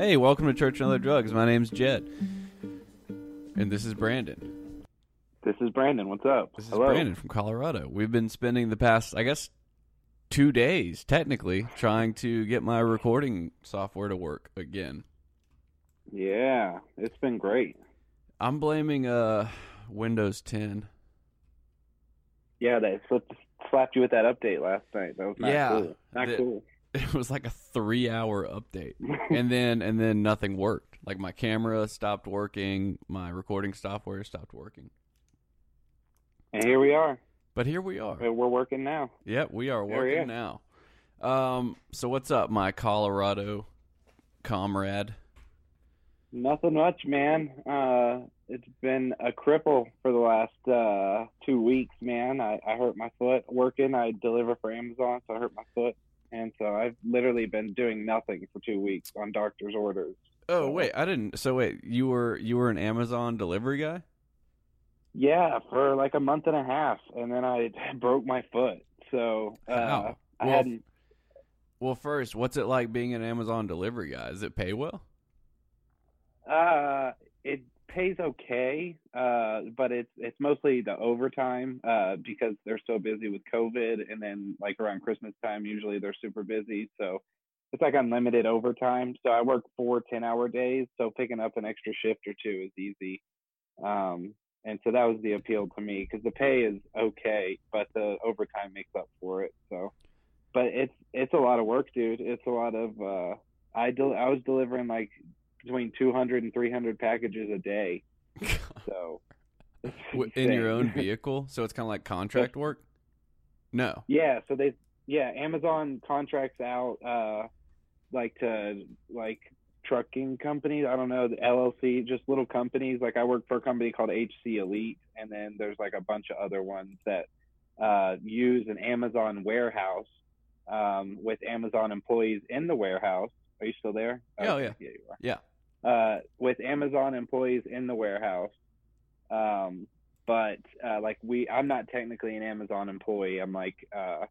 Hey, welcome to Church and Other Drugs. My name's Jed, and this is Brandon. This is Brandon. What's up? This is Hello. Brandon from Colorado. We've been spending the past, I guess, two days technically trying to get my recording software to work again. Yeah, it's been great. I'm blaming uh Windows 10. Yeah, they slapped, slapped you with that update last night. That was not Yeah, cool. Not the- cool. It was like a three hour update, and then and then nothing worked. Like my camera stopped working, my recording software stopped working. and here we are. But here we are. We're working now. Yep, we are working now. Um, so what's up, my Colorado comrade? Nothing much, man. Uh, it's been a cripple for the last uh, two weeks, man. I, I hurt my foot working. I deliver for Amazon, so I hurt my foot. And so I've literally been doing nothing for two weeks on doctor's orders. Oh So- wait, I didn't. So wait, you were you were an Amazon delivery guy? Yeah, for like a month and a half, and then I broke my foot. So uh? I Well, hadn't. Well, first, what's it like being an Amazon delivery guy? Does it pay well? Uh, it pays okay, uh, but it's it's mostly the overtime uh, because they're so busy with COVID, and then like around Christmas time, usually they're super busy. So it's like unlimited overtime. So I work four 10 hour days, so picking up an extra shift or two is easy. Um, and so that was the appeal to me because the pay is okay, but the overtime makes up for it. So, but it's it's a lot of work, dude. It's a lot of. Uh, I del- I was delivering like between 200 and 300 packages a day. So in your own vehicle, so it's kind of like contract work. No. Yeah, so they yeah, Amazon contracts out uh like to like trucking companies, I don't know, the LLC, just little companies. Like I work for a company called HC Elite and then there's like a bunch of other ones that uh use an Amazon warehouse um with Amazon employees in the warehouse. Are you still there? Oh, Okay, yeah. Yeah, you are. Yeah. Uh, with Amazon employees in the warehouse. Um, but uh, like we, I'm not technically an Amazon employee. I'm like uh,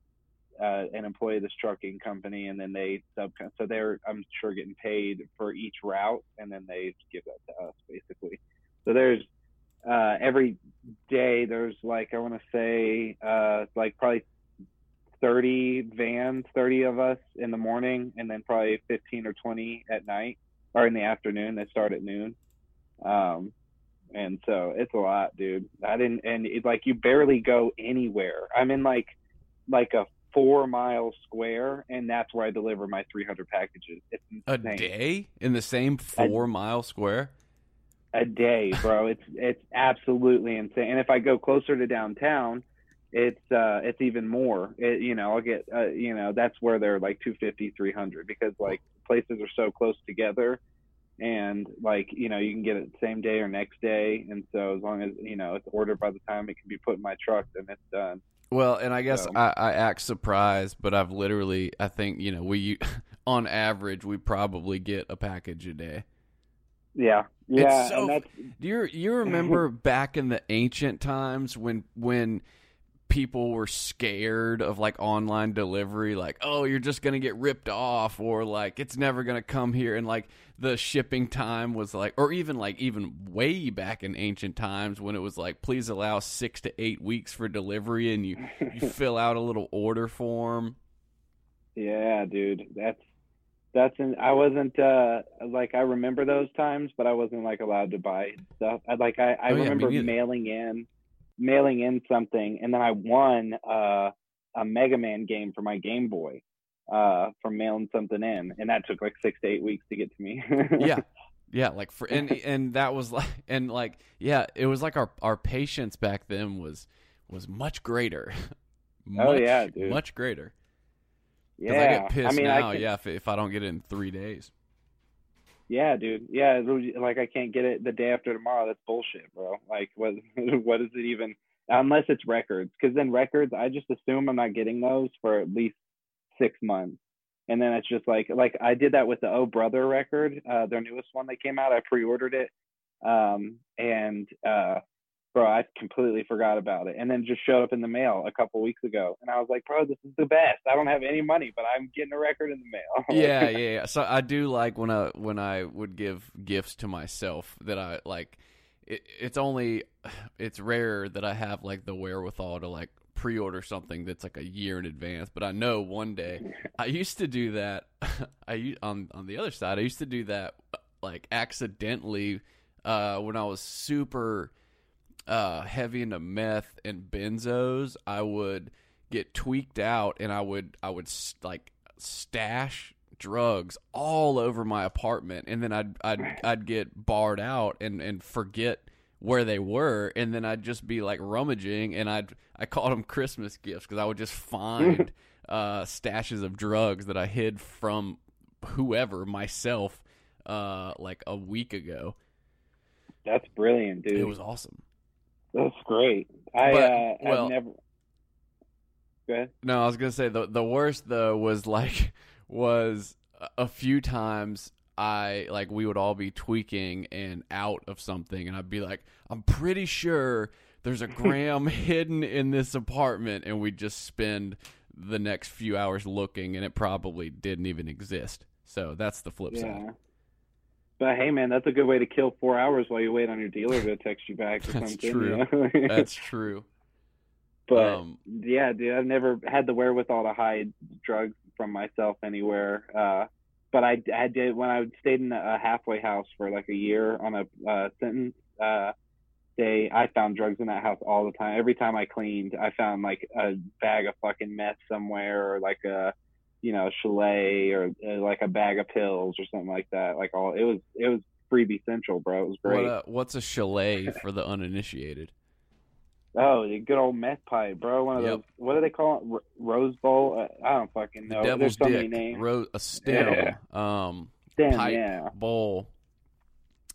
uh, an employee of this trucking company, and then they sub. So they're, I'm sure, getting paid for each route, and then they give that to us basically. So there's uh, every day there's like I want to say uh, like probably 30 vans, 30 of us in the morning, and then probably 15 or 20 at night or in the afternoon. They start at noon. Um, and so it's a lot, dude. I didn't, and it's like you barely go anywhere. I'm in like, like a four mile square, and that's where I deliver my 300 packages. It's A day in the same four mile square? a day, bro. It's it's absolutely insane. And if I go closer to downtown, it's uh it's even more. It, you know, I'll get uh, you know, that's where they're like 250, 300 because like places are so close together and like, you know, you can get it same day or next day and so as long as, you know, it's ordered by the time it can be put in my truck then it's done. Well, and I guess So- I, I act surprised, but I've literally, I think, you know, we, on average, we probably get a package a day. Yeah. Yeah, so- and that's Do you you remember back in the ancient times when when people were scared of like online delivery like oh you're just going to get ripped off or like it's never going to come here and like the shipping time was like or even like even way back in ancient times when it was like please allow 6 to 8 weeks for delivery and you you fill out a little order form Yeah, dude, that's that's in, I wasn't uh like I remember those times, but I wasn't like allowed to buy stuff. I like I, I Oh, yeah, remember mailing in mailing in something, and then I won uh a Mega Man game for my Game Boy uh from mailing something in, and that took like six to eight weeks to get to me. yeah yeah like for and and that was like and like yeah it was like our our patience back then was was much greater much, Oh, yeah, dude. much greater yeah, because i get pissed mean, now I can, yeah if, if i don't get it in three days Yeah, dude. Yeah, like I can't get it the day after tomorrow. That's bullshit, bro. Like, what? What is it even? Unless it's records, because then records, I just assume I'm not getting those for at least six months, and then it's just like, like I did that with the Oh Brother record, uh, their newest one that came out. I pre-ordered it, um, and uh, bro, I completely forgot about it, and then just showed up in the mail a couple weeks ago, and I was like, bro, this is the best. I don't have any money, but I'm getting a record in the mail. yeah, yeah, yeah. So I do like when I when I would give gifts to myself that I like. It, it's only it's rare that I have like the wherewithal to like pre-order something that's like a year in advance, but I know one day. I used to do that. I on on the other side, I used to do that like accidentally uh, when I was super uh, heavy into meth and benzos. I would get tweaked out, and I would I would like stash drugs all over my apartment, and then I'd I'd I'd get barred out and and forget where they were, and then I'd just be like rummaging, and I'd I called them Christmas gifts because I would just find uh, stashes of drugs that I hid from whoever myself uh, like a week ago. That's brilliant, dude. It was awesome. That's great. I But, uh, well- I've never. Go ahead. No, I was gonna say the the worst though was like was a- few times I like we would all be tweaking and out of something, and I'd be like, I'm pretty sure there's a gram hidden in this apartment, and we'd just spend the next few hours looking, and it probably didn't even exist. So that's the flip Yeah. side. But hey, man, that's a good way to kill four hours while you wait on your dealer to text you back or That's something. true. you know? That's true. but um, yeah, dude, I've never had the wherewithal to hide drugs from myself anywhere. Uh, but I, I did when I stayed in a halfway house for like a year on a uh, sentence. Uh, they, I found drugs in that house all the time. Every time I cleaned, I found like a bag of fucking meth somewhere, or like a, you know, chalet, or uh, like a bag of pills, or something like that. Like all, it was, it was freebie central, bro. It was great. what, uh, what's a chalet for the uninitiated? Oh, the good old meth pipe, bro. One of Yep. those. What do they call it? R- Rose bowl? Uh, I don't fucking know. the devil's There's so many dick, names. ro- a stem, um, Damn, pipe, yeah. bowl.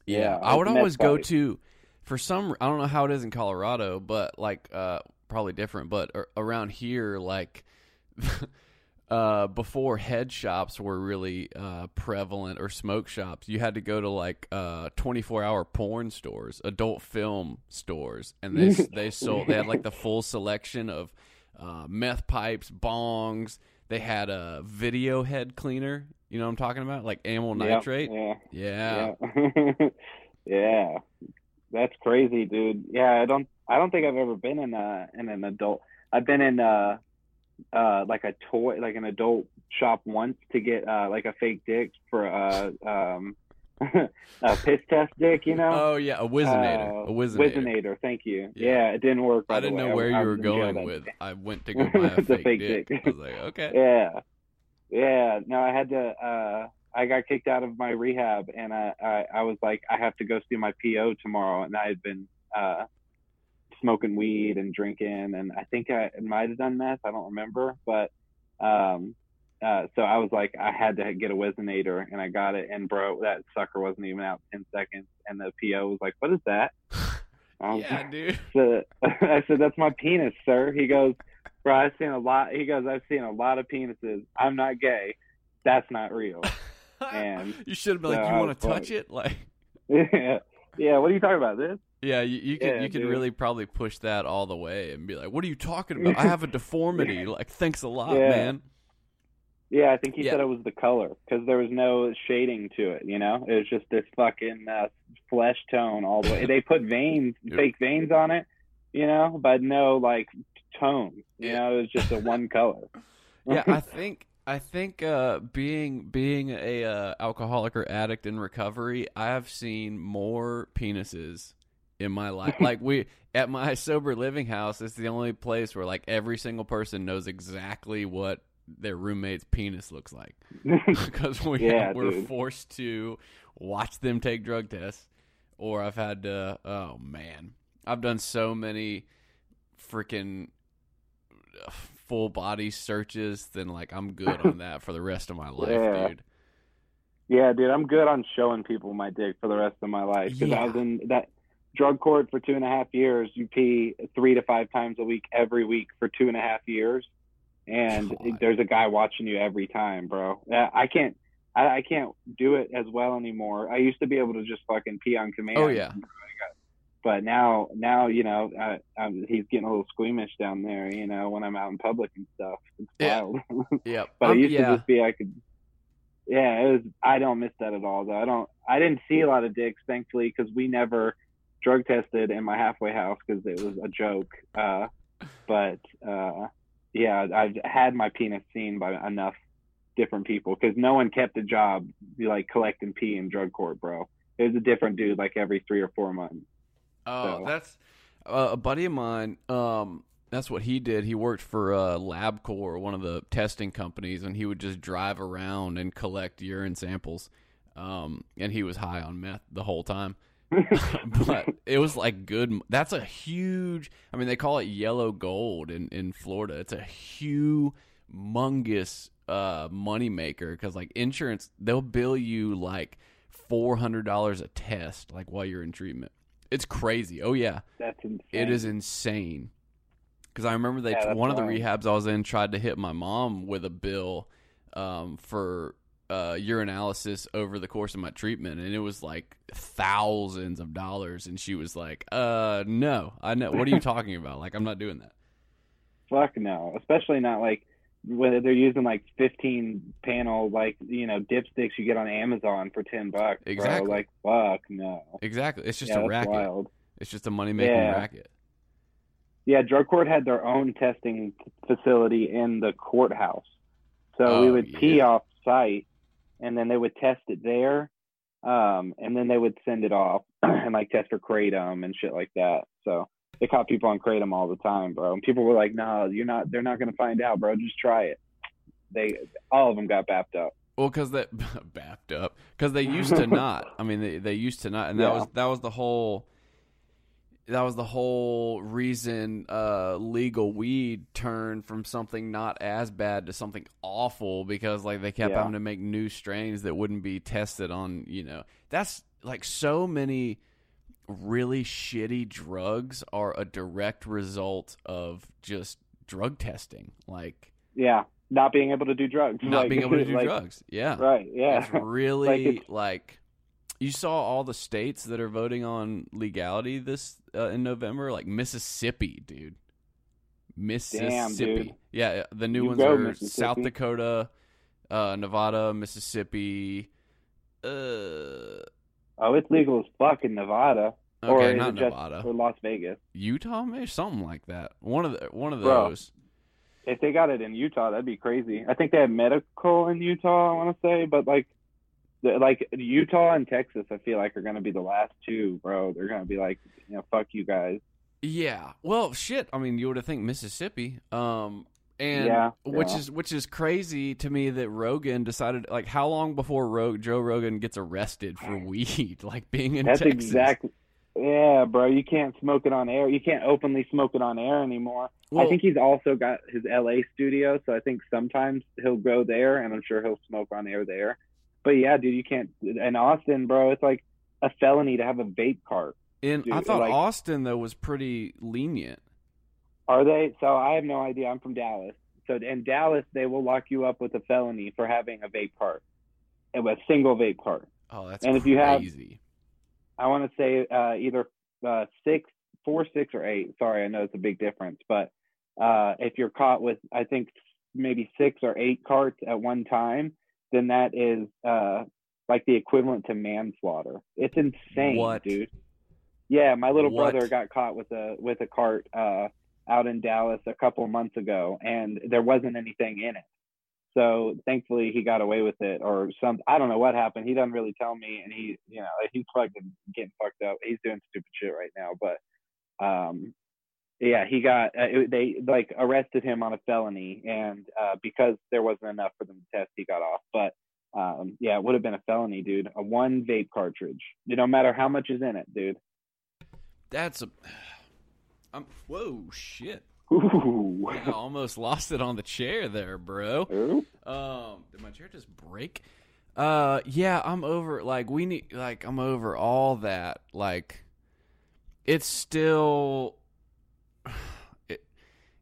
Yeah, Yeah, I would always go to for some. I don't know how it is in Colorado, but like uh, probably different. But around here, like uh, before head shops were really uh, prevalent or smoke shops, you had to go to like uh, twenty four hour porn stores, adult film stores, and they they sold. They had like the full selection of uh, meth pipes, bongs. They had a video head cleaner. You know what I'm talking about? Like amyl Yep, nitrate. Yeah. Yeah. Yeah. yeah. That's crazy, dude. Yeah, I don't I don't think I've ever been in a in an adult I've been in uh uh like a toy like an adult shop once to get uh like a fake dick for uh um a piss test dick, you know? Oh yeah, a Whizzinator. Uh, a Whizzinator. Whizzinator, thank you. Yeah. Yeah, it didn't work. I didn't know where you I were was in jail going with. I went to go buy a fake, fake dick. dick. I was like, okay. Yeah, yeah. No, I had to. uh I got kicked out of my rehab, and I, I I was like, I have to go see my PO tomorrow, and I had been uh smoking weed and drinking, and I think I might have done meth. I don't remember, but um. Uh, so I was like, I had to get a Whizzinator, and I got it. And bro, that sucker wasn't even out ten seconds. And the PO was like, "What is that?" I yeah, dude. so I said, "That's my penis, sir." He goes, "Bro, I've seen a lot." He goes, "I've seen a lot of penises. I'm not gay. That's not real." And you should have been like, you want to like- touch it? Like, yeah, yeah. What are you talking about? This? Yeah, you, you could Yeah, you dude. really probably push that all the way and be like, what are you talking about? I have a deformity. Like, thanks a lot, Yeah. man. Yeah, I think he Yeah. said it was the color because there was no shading to it. You know, it was just this fucking uh, flesh tone all the way. they put veins, fake veins on it. You know, but no like tone. You Yeah. know, it was just a one color. yeah, I think I think uh, being being a uh, alcoholic or addict in recovery, I have seen more penises in my life. like we at my sober living house, it's the only place where like every single person knows exactly what their roommate's penis looks like because we Yeah, we're dude. forced to watch them take drug tests, or I've had to. Oh man, I've done so many freaking uh, full body searches. Then like I'm good on that for the rest of my life, Yeah. dude. Yeah, dude, I'm good on showing people my dick for the rest of my life because Yeah. I was in that drug court for two and a half years. You pee three to five times a week every week for two and a half years, and God. there's a guy watching you every time, bro. I can't, I, I can't do it as well anymore. I used to be able to just fucking pee on command. Oh, yeah. But now now you know I, I'm, he's getting a little squeamish down there. You know when I'm out in public and stuff. It's Yeah. wild. Yeah, but Um, it used yeah. to just be I could. Yeah, it was. I don't miss that at all. Though I don't. I didn't see a lot of dicks, thankfully, because we never drug tested in my halfway house because it was a joke. Uh, but uh, yeah, I've had my penis seen by enough different people because no one kept a job like collecting pee in drug court, bro. It was a different dude like every three or four months. Oh, So- that's uh, a buddy of mine. Um, that's what he did. He worked for uh, LabCorp, one of the testing companies, and he would just drive around and collect urine samples. Um, and he was high on meth the whole time. but it was like good. That's a huge. I mean, they call it yellow gold in in Florida. It's a humongous uh money maker because like insurance, they'll bill you like four hundred dollars a test, like while you're in treatment. It's crazy. Oh yeah, That's insane. it is insane. Because I remember they Yeah, one of the rehabs I was in tried to hit my mom with a bill um, for uh, urinalysis over the course of my treatment, and it was like thousands of dollars. And she was like, "Uh, no, I know. What are you talking about? Like, I'm not doing that." Fuck no. Especially not like when they're using like 15 panel like you know dipsticks you get on Amazon for 10 bucks. bro. Exactly. Like fuck no. Exactly. It's just yeah, a racket. wild. It's just a money making Yeah. racket. Yeah, drug court had their own testing facility in the courthouse. So Oh, we would pee yeah. off site and then they would test it there. Um, and then they would send it off and like test for kratom and shit like that. So they caught people on kratom all the time, bro. And people were like, "No, you're not. They're not gonna find out, bro. Just try it." They all of them got bapped up. Well, because that bapped up because they used to not. I mean, they they used to not, and that Yeah. was that was the whole. That was the whole reason uh, legal weed turned from something not as bad to something awful because like they kept Yeah. having to make new strains that wouldn't be tested on. You know, that's like so many really shitty drugs are a direct result of just drug testing, like Yeah, not being able to do drugs. not Like- being able to do like- drugs. Yeah, Right. Yeah. it's really it's- like you saw all the states that are voting on legality this uh, in November, like Mississippi, dude. Mississippi. dude. Yeah, the new You ones are South Dakota, uh, Nevada, Mississippi. Uh, oh, it's legal as fuck in Nevada or okay, is not Nevada. or Las Vegas. Utah, maybe something like that. One of the one of Bro. those. If they got it in Utah, that'd be crazy. I think they have medical in Utah. I want to say, but like, like Utah and Texas, I feel like are going to be the last two, bro. They're going to be like, you know, fuck you guys. Yeah. Well, shit. I mean, you would have think Mississippi. Um, and Yeah, which yeah. is which is crazy to me that Rogan decided like how long before Ro- Joe Rogan gets arrested for weed, like being in That's Texas. exactly. Yeah, bro. You can't smoke it on air. You can't openly smoke it on air anymore. Well, I think he's also got his LA studio, so I think sometimes he'll go there, and I'm sure he'll smoke on air there. But yeah, dude, you can't. In Austin, bro, it's like a felony to have a vape cart. in I thought like- Austin though was pretty lenient. Are they? So I have no idea. I'm from Dallas. So in Dallas, they will lock you up with a felony for having a vape cart, a single vape cart. Oh, that's And if you have- I want to say uh, either uh, six, four, six, or eight. Sorry, I know it's a big difference, but uh, if you're caught with, I think maybe six or eight carts at one time, then that is uh, like the equivalent to manslaughter. It's insane, What? dude. Yeah, my little What? brother got caught with a with a cart uh, out in Dallas a couple months ago, and there wasn't anything in it. So thankfully he got away with it, or some. I don't know what happened. He doesn't really tell me, and he, you know, he's fucking getting fucked up. He's doing stupid shit right now, but um, yeah, he got uh, it- they like arrested him on a felony, and uh, because there wasn't enough for them to test, he got off. But um, yeah, it would have been a felony, dude. A one vape cartridge. You know, no matter how much is in it, dude. That's a. I'm, whoa, shit! Ooh. I almost lost it on the chair there, bro. Ooh. Um, did my chair just break? Uh, yeah, I'm over. Like we need. Like I'm over all that. Like, it's still. It,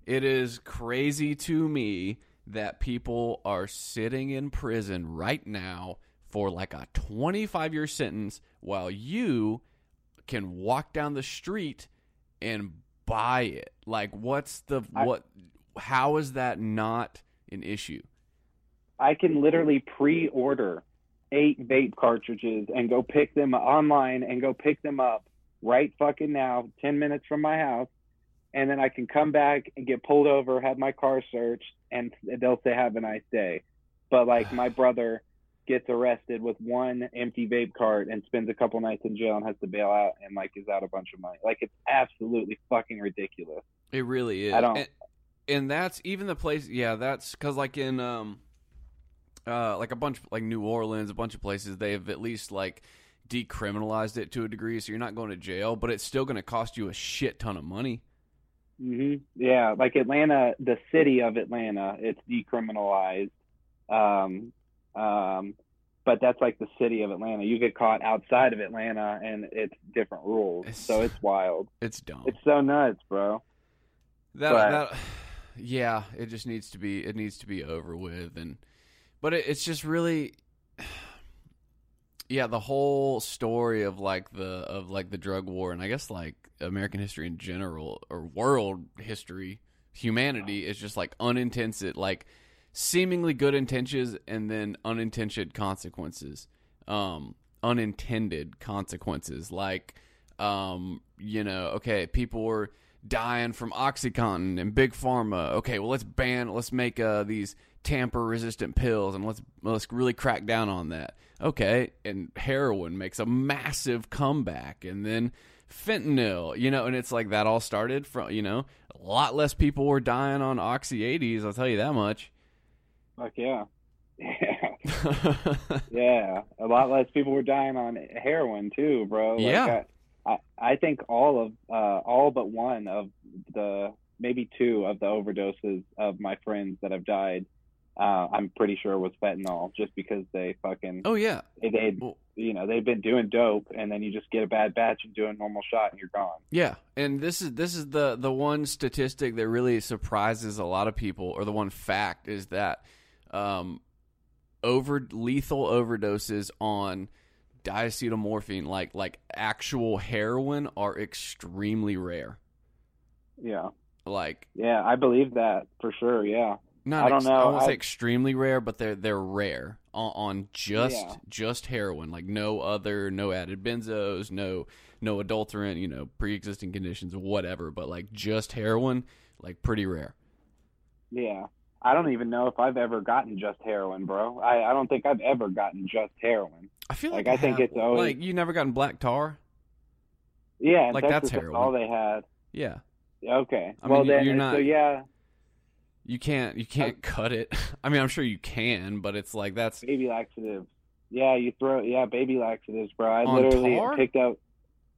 it is crazy to me that people are sitting in prison right now for like a 25 year sentence while you can walk down the street and buy it. Like, what's the I- what? How is that not an issue? I can literally pre-order eight vape cartridges and go pick them online and go pick them up right fucking now, ten minutes from my house, and then I can come back and get pulled over, have my car searched, and they'll say have a nice day. But like my brother gets arrested with one empty vape cart and spends a couple nights in jail and has to bail out and like is out a bunch of money. Like it's absolutely fucking ridiculous. It really is. I don't- And, and that's even the place. Yeah, that's because like in um, uh, like a bunch like New Orleans, a bunch of places they have at least like decriminalized it to a degree, so you're not going to jail, but it's still going to cost you a shit ton of money. Hmm Yeah, like Atlanta, the city of Atlanta, it's decriminalized. Um, um, but that's like the city of Atlanta. You get caught outside of Atlanta, and it's different rules. It's- So it's wild. It's dumb. It's so nuts, bro. that but- that yeah, it just needs to be it needs to be over with, and but it, it's just really. Yeah, the whole story of like the of like the drug war, and I guess like American history in general or world history, humanity is just like unintended, like seemingly good intentions and then unintended consequences, um, unintended consequences. Like, um, you know, okay, people were dying from OxyContin and Big Pharma. Okay, well let's ban, let's make uh, these tamper resistant pills and let's let's really crack down on that. Okay, and heroin makes a massive comeback, and then fentanyl, you know, and it's like that all started from you know a lot less people were dying on oxy 80s. I'll tell you that much. Fuck yeah. Yeah. Yeah. A lot less people were dying on heroin too, bro. Like, Yeah. I, I, I think all of uh all but one of the maybe two of the overdoses of my friends that have died, uh, I'm pretty sure was fentanyl just because they fucking oh yeah, they Well- you know, they've been doing dope and then you just get a bad batch and do a normal shot and you're gone. Yeah, and this is this is the the one statistic that really surprises a lot of people, or the one fact is that um, over lethal overdoses on diacetylmorphine, like like actual heroin, are extremely rare. Yeah. Like Yeah, I believe that for sure, yeah. Not I don't ex- know, I won't say extremely rare, but they're they're rare on, on just Yeah. just heroin, like no other, no added benzos, no no adulterant, you know, pre existing conditions, whatever. But like just heroin, like pretty rare. Yeah. I don't even know if I've ever gotten just heroin, bro. I, I don't think I've ever gotten just heroin. I feel like, Like, I think have- it's always- like you never gotten black tar. Yeah, Like, that's Texas, that's heroin. all they had. Yeah, Okay. I well mean, then, you're so not- yeah, you can't you can't cut it. I mean, I'm sure you can, but it's like that's baby laxatives. Yeah, you throw yeah, baby laxatives, bro. I literally tar? picked up.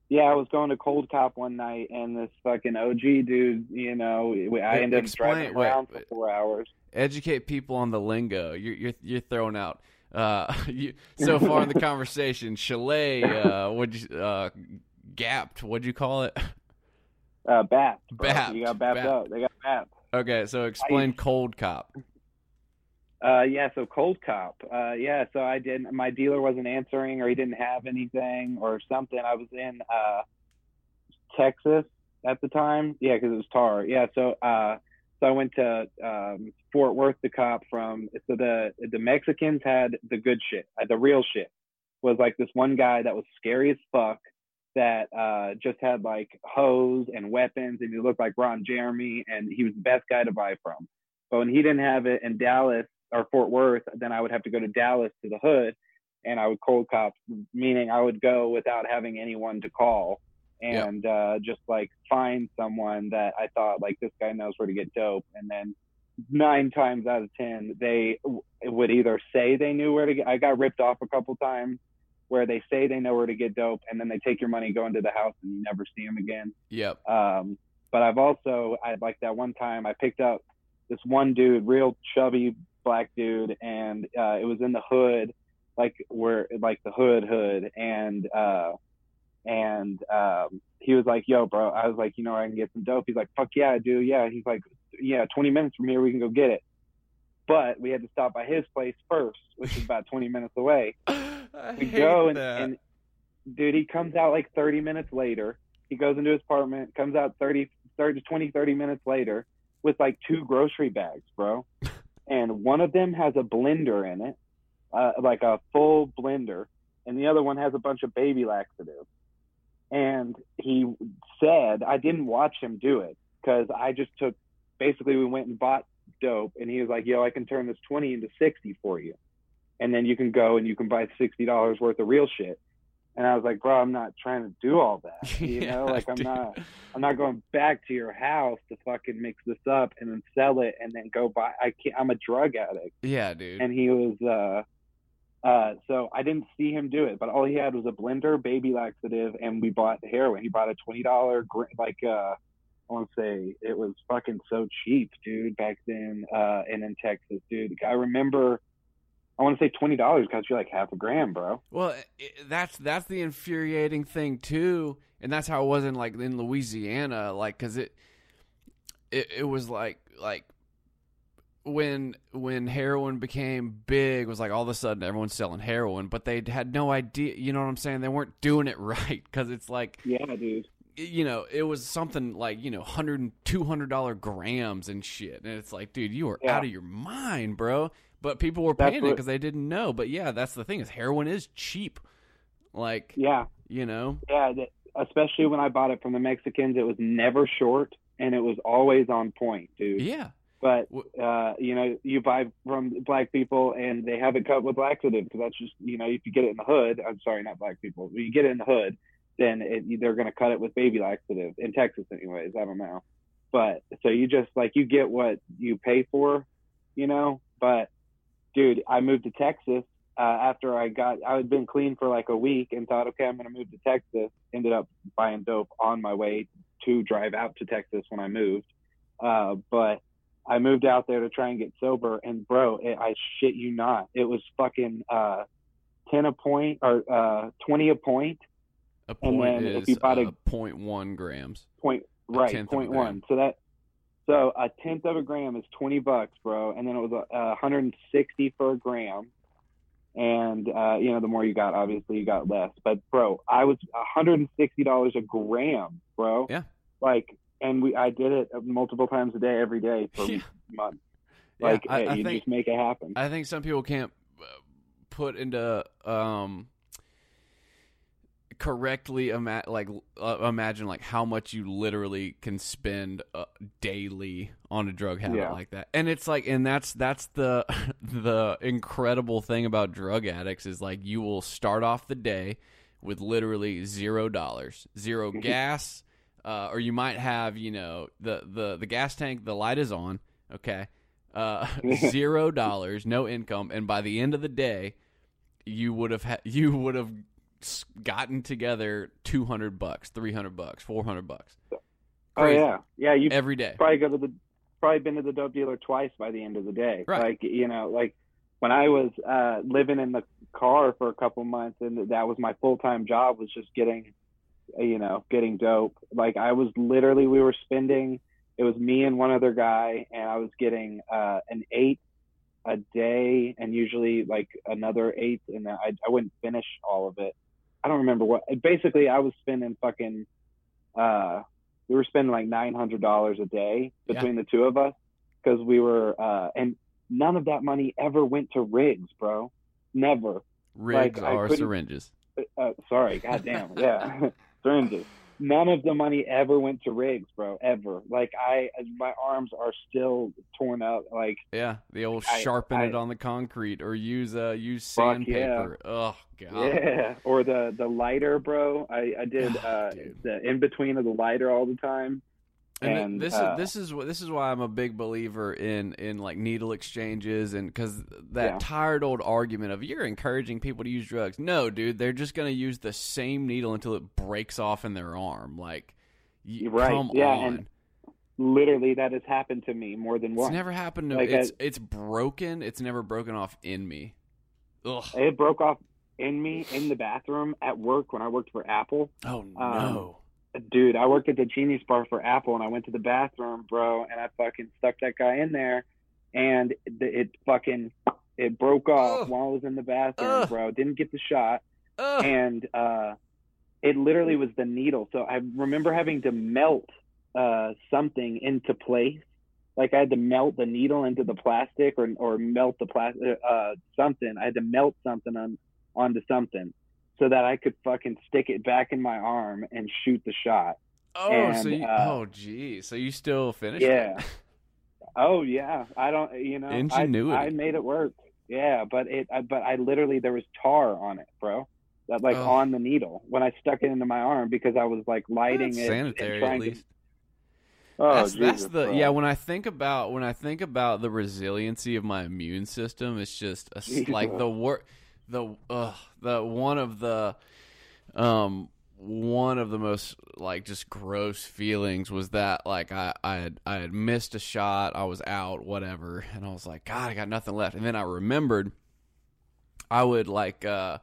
Yeah, I was going to Cold Cop one night, and this fucking OG dude, you know, I ended up driving around wait. for four hours. educate people on the lingo. You're you're you're throwing out. Uh, you, so far in the conversation, chalet. Uh, what you uh, gapped? What'd you call it? Uh, bapped. bro. Bapped, You got bapped bapped. up. They got bapped. Okay, so explain cold cop. Uh, yeah, so Cold Cop. Uh, yeah, so I didn't. My dealer wasn't answering, or he didn't have anything, or something. I was in uh, Texas at the time. Yeah, because it was tar. Yeah, so uh, so I went to um, Fort Worth. The cop from so the the Mexicans had the good shit, the real shit. Was like this one guy that was scary as fuck. That uh, just had like hose and weapons, and he looked like Ron Jeremy, and he was the best guy to buy from. But when he didn't have it in Dallas or Fort Worth, then I would have to go to Dallas to the hood and I would cold cop, meaning I would go without having anyone to call and uh, just like find someone that I thought like this guy knows where to get dope. And then nine times out of 10, they w- would either say they knew where to get, I got ripped off a couple times where they say they know where to get dope and then they take your money, go into the house and you never see them again. Yep. Um, but I've also, I like that one time I picked up this one dude, real chubby black dude, and uh, it was in the hood, like where, like the hood hood, and uh, and um, he was like, "Yo, bro," I was like, "You know, I can get some dope." He's like, "Fuck yeah, I do." Yeah, he's like, "Yeah, 20 minutes from here, we can go get it." But we had to stop by his place first, which is about 20 minutes away we go and, and dude, he comes out like 30 minutes later. He goes into his apartment, comes out 30, 30 20, 30 minutes later with like two grocery bags, bro. and one of them has a blender in it, uh, like a full blender, and the other one has a bunch of baby laxatives. And he said, I didn't watch him do it because I just took, basically, we went and bought dope, and he was like, yo, I can turn this 20 into 60 for you. And then you can go and you can buy $60 worth of real shit. And I was like, bro, I'm not trying to do all that. You Yeah, know, like I'm dude. not I'm not going back to your house to fucking mix this up and then sell it and then go buy I can't I'm a drug addict. Yeah, dude. And he was uh uh so I didn't see him do it, but all he had was a blender, baby laxative, and we bought heroin. He bought a twenty dollar like uh I want to say it was fucking so cheap, dude, back then, uh, and in Texas, dude. I remember, I want to say twenty dollars cost you like half a gram, bro. Well, that's that's the infuriating thing too, and that's how it was in like in Louisiana, like because it, it it was like like when when heroin became big, it was like all of a sudden everyone's selling heroin, but they had no idea. You know what I'm saying? They weren't doing it right because it's like Yeah, dude. you know it was something like you know 100 and 200 dollar grams and shit and it's like dude you are Yeah. out of your mind bro but people were paying it because they didn't know but yeah that's the thing is heroin is cheap like Yeah, you know yeah. Especially when I bought it from the Mexicans, it was never short and it was always on point, dude. yeah But uh, you know, you buy from black people and they have it cut with laxative because that's just you know, if you get it in the hood, I'm sorry, not black people. You get it in the hood, then it, they're going to cut it with baby laxative in Texas, anyways. I don't know, but so you just like you get what you pay for, you know. But dude, I moved to Texas uh, after I got I had been clean for like a week and thought, okay, I'm going to move to Texas. Ended up buying dope on my way to drive out to Texas when I moved. Uh, but I moved out there to try and get sober, and bro, it, I shit you not, it was fucking uh, ten a point or uh, twenty a point, a And point then if is you bought a- uh, 0.1 grams point right, tenth of a point one. So that so a tenth of a gram is twenty bucks, bro, and then it was a uh, hundred and sixty for a gram. And uh, you know, the more you got, obviously you got less. But bro, I was hundred and sixty dollars a gram, bro. Yeah. Like, and we I did it multiple times a day, every day for Yeah. months. Yeah, Like, I, hey, I you think just make it happen. I think some people can't uh, put into um correctly ima- like uh, imagine like how much you literally can spend uh, daily on a drug habit Yeah. like that. And it's like and that's that's the the incredible thing about drug addicts is like you will start off the day with literally zero dollars zero gas uh, or you might have you know the the the gas tank the light is on okay? Uh, zero dollars, no income, and by the end of the day, you would have ha- you would have gotten together two hundred bucks, three hundred bucks, four hundred bucks. oh yeah, yeah. You every day. probably go to the probably been to the dope dealer twice by the end of the day. Right. Like you know, like when I was uh, living in the car for a couple months, and that was my full time job was just getting, you know, getting dope. Like I was literally we were spending. It was me and one other guy, and I was getting uh, an eight a day, and usually like another eight, and I I wouldn't finish all of it. I don't remember what. Basically, I was spending fucking. Uh, we were spending like nine hundred dollars a day Yeah. between the two of us because we were uh and none of that money ever went to rigs bro never Rigs like, are syringes. uh, sorry goddamn yeah syringes none of the money ever went to rigs bro ever like i my arms are still torn up like Yeah, the old I- sharpen it I- on the concrete or use uh use sandpaper. Oh god. yeah or the the lighter bro i i did uh Dude. the in between of the lighter all the time And, And, this uh, is this is this is why I'm a big believer in in like needle exchanges and because that Yeah. tired old argument of you're encouraging people to use drugs. No, dude, they're just gonna use the same needle until it breaks off in their arm. Like, Right, come yeah, on. and literally that has happened to me more than it's once never happened to Like, it's I- it's broken. It's never broken off in me. Ugh. it broke off in me in the bathroom at work when i worked for apple Oh Um, no. Dude, I worked at the Genius Bar for Apple, and I went to the bathroom, bro, and I fucking stuck that guy in there, and it, it fucking it broke off Ugh. while I was in the bathroom, Ugh. bro. Didn't get the shot, Ugh. and uh, it literally was the needle. So I remember having to melt uh, something into place. Like I had to melt the needle into the plastic, or or melt the plastic uh, something. I had to melt something on onto something so that I could fucking stick it back in my arm and shoot the shot. Oh, And, so you, uh, oh, gee, so you still finished? Yeah. it? Oh yeah, I don't. You know, I- Ingenuity. I, made it work. Yeah, but it. I, but I literally there was tar on it, bro. That like Oh. on the needle when I stuck it into my arm because I was like lighting That's it. sanitary at to- least. Oh, that's, Jesus, that's the bro. yeah. When I think about when I think about the resiliency of my immune system, it's just a like the wor the uh, the one of the um one of the most like just gross feelings was that like I I had I had missed a shot, I was out, whatever, and I was like, God, I got nothing left, and then I remembered I would like uh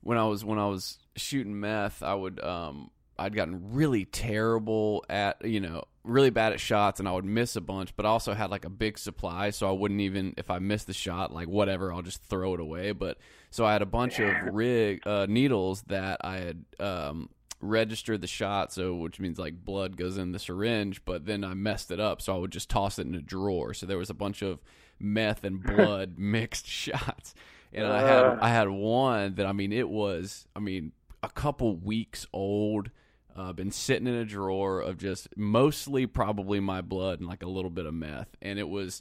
when I was when I was shooting meth, I would um I'd gotten really terrible at you know really bad at shots and I would miss a bunch, but I also had like a big supply, so I wouldn't even if I missed the shot, like whatever, I'll just throw it away. But so I had a bunch of rig uh, needles that I had um, registered the shot, so which means like blood goes in the syringe, but then I messed it up, so I would just toss it in a drawer. So there was a bunch of meth and blood mixed shots, and I had. I had one that I mean it was I mean a couple weeks old. Uh, been sitting in a drawer of just mostly probably my blood and like a little bit of meth, and it was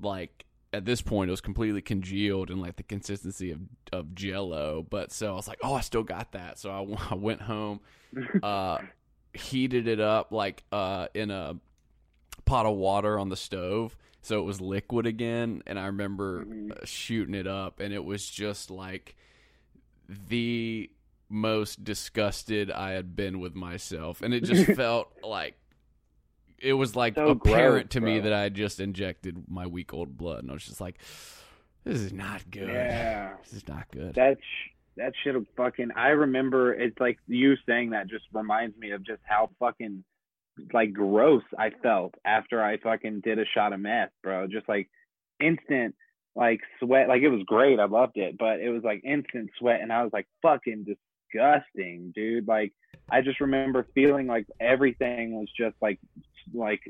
like at this point it was completely congealed and like the consistency of of Jello. But so I was like, oh, I still got that. So I, I went home, uh, heated it up like uh in a pot of water on the stove, so it was liquid again. And I remember uh, shooting it up, and it was just like the most disgusted I had been with myself, and it just felt like it was like So apparent gross, to me bro. that I had just injected my week old blood, and I was just like, "This is not good. Yeah. This is not good." that sh- that shit fucking I remember it's like you saying that just reminds me of just how fucking like gross I felt after I fucking did a shot of meth, bro. Just like instant like sweat like it was great. I loved it, but it was like instant sweat and I was like fucking disgusting, dude. Like I just remember feeling like everything was just like like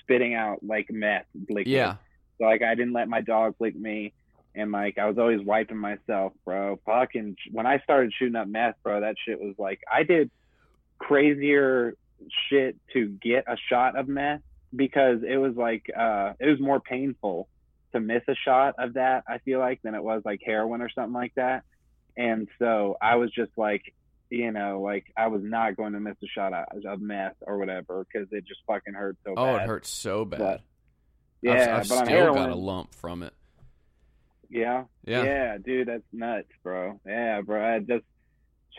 spitting out like meth liquid. yeah, So like I didn't let my dog lick me, and like I was always wiping myself, bro. Fucking when I started shooting up meth, bro, that shit was like I did crazier shit to get a shot of meth because it was like uh it was more painful to miss a shot of that. I feel like than it was like heroin or something like that. And so I was just like, you know, like I was not going to miss a shot of, of meth or whatever because it just fucking hurt so bad. oh, bad. it hurts so bad. But- I've- Yeah, I've, but on still heroin, got a lump from it. yeah, Yeah, Yeah, dude, that's nuts, bro. Yeah, bro, I just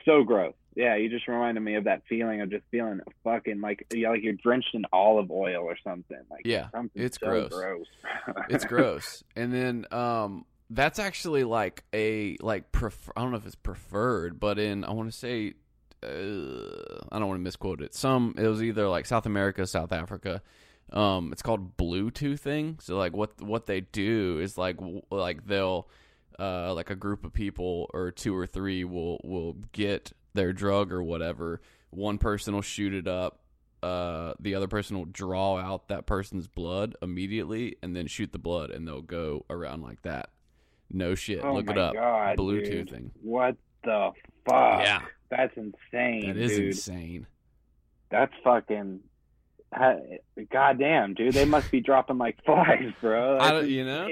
so gross. Yeah, you just reminded me of that feeling of just feeling fucking like yeah, like you're drenched in olive oil or something. Like Yeah, something it's so gross. gross. it's gross. And then um that's actually like a like I don't know if it's preferred, but in I want to say uh, I don't want to misquote it. Some it was either like South America, South Africa. Um, it's called Bluetoothing. So like what what they do is like like they'll uh like a group of people or two or three will will get their drug or whatever. One person will shoot it up. Uh, the other person will draw out that person's blood immediately and then shoot the blood, and they'll go around like that. No shit. oh Look it up. God, dude. Bluetoothing. What the fuck? Yeah, That's insane, that is dude. insane. That's fucking. God damn, dude, they must be dropping like flies, bro. I don't- you know?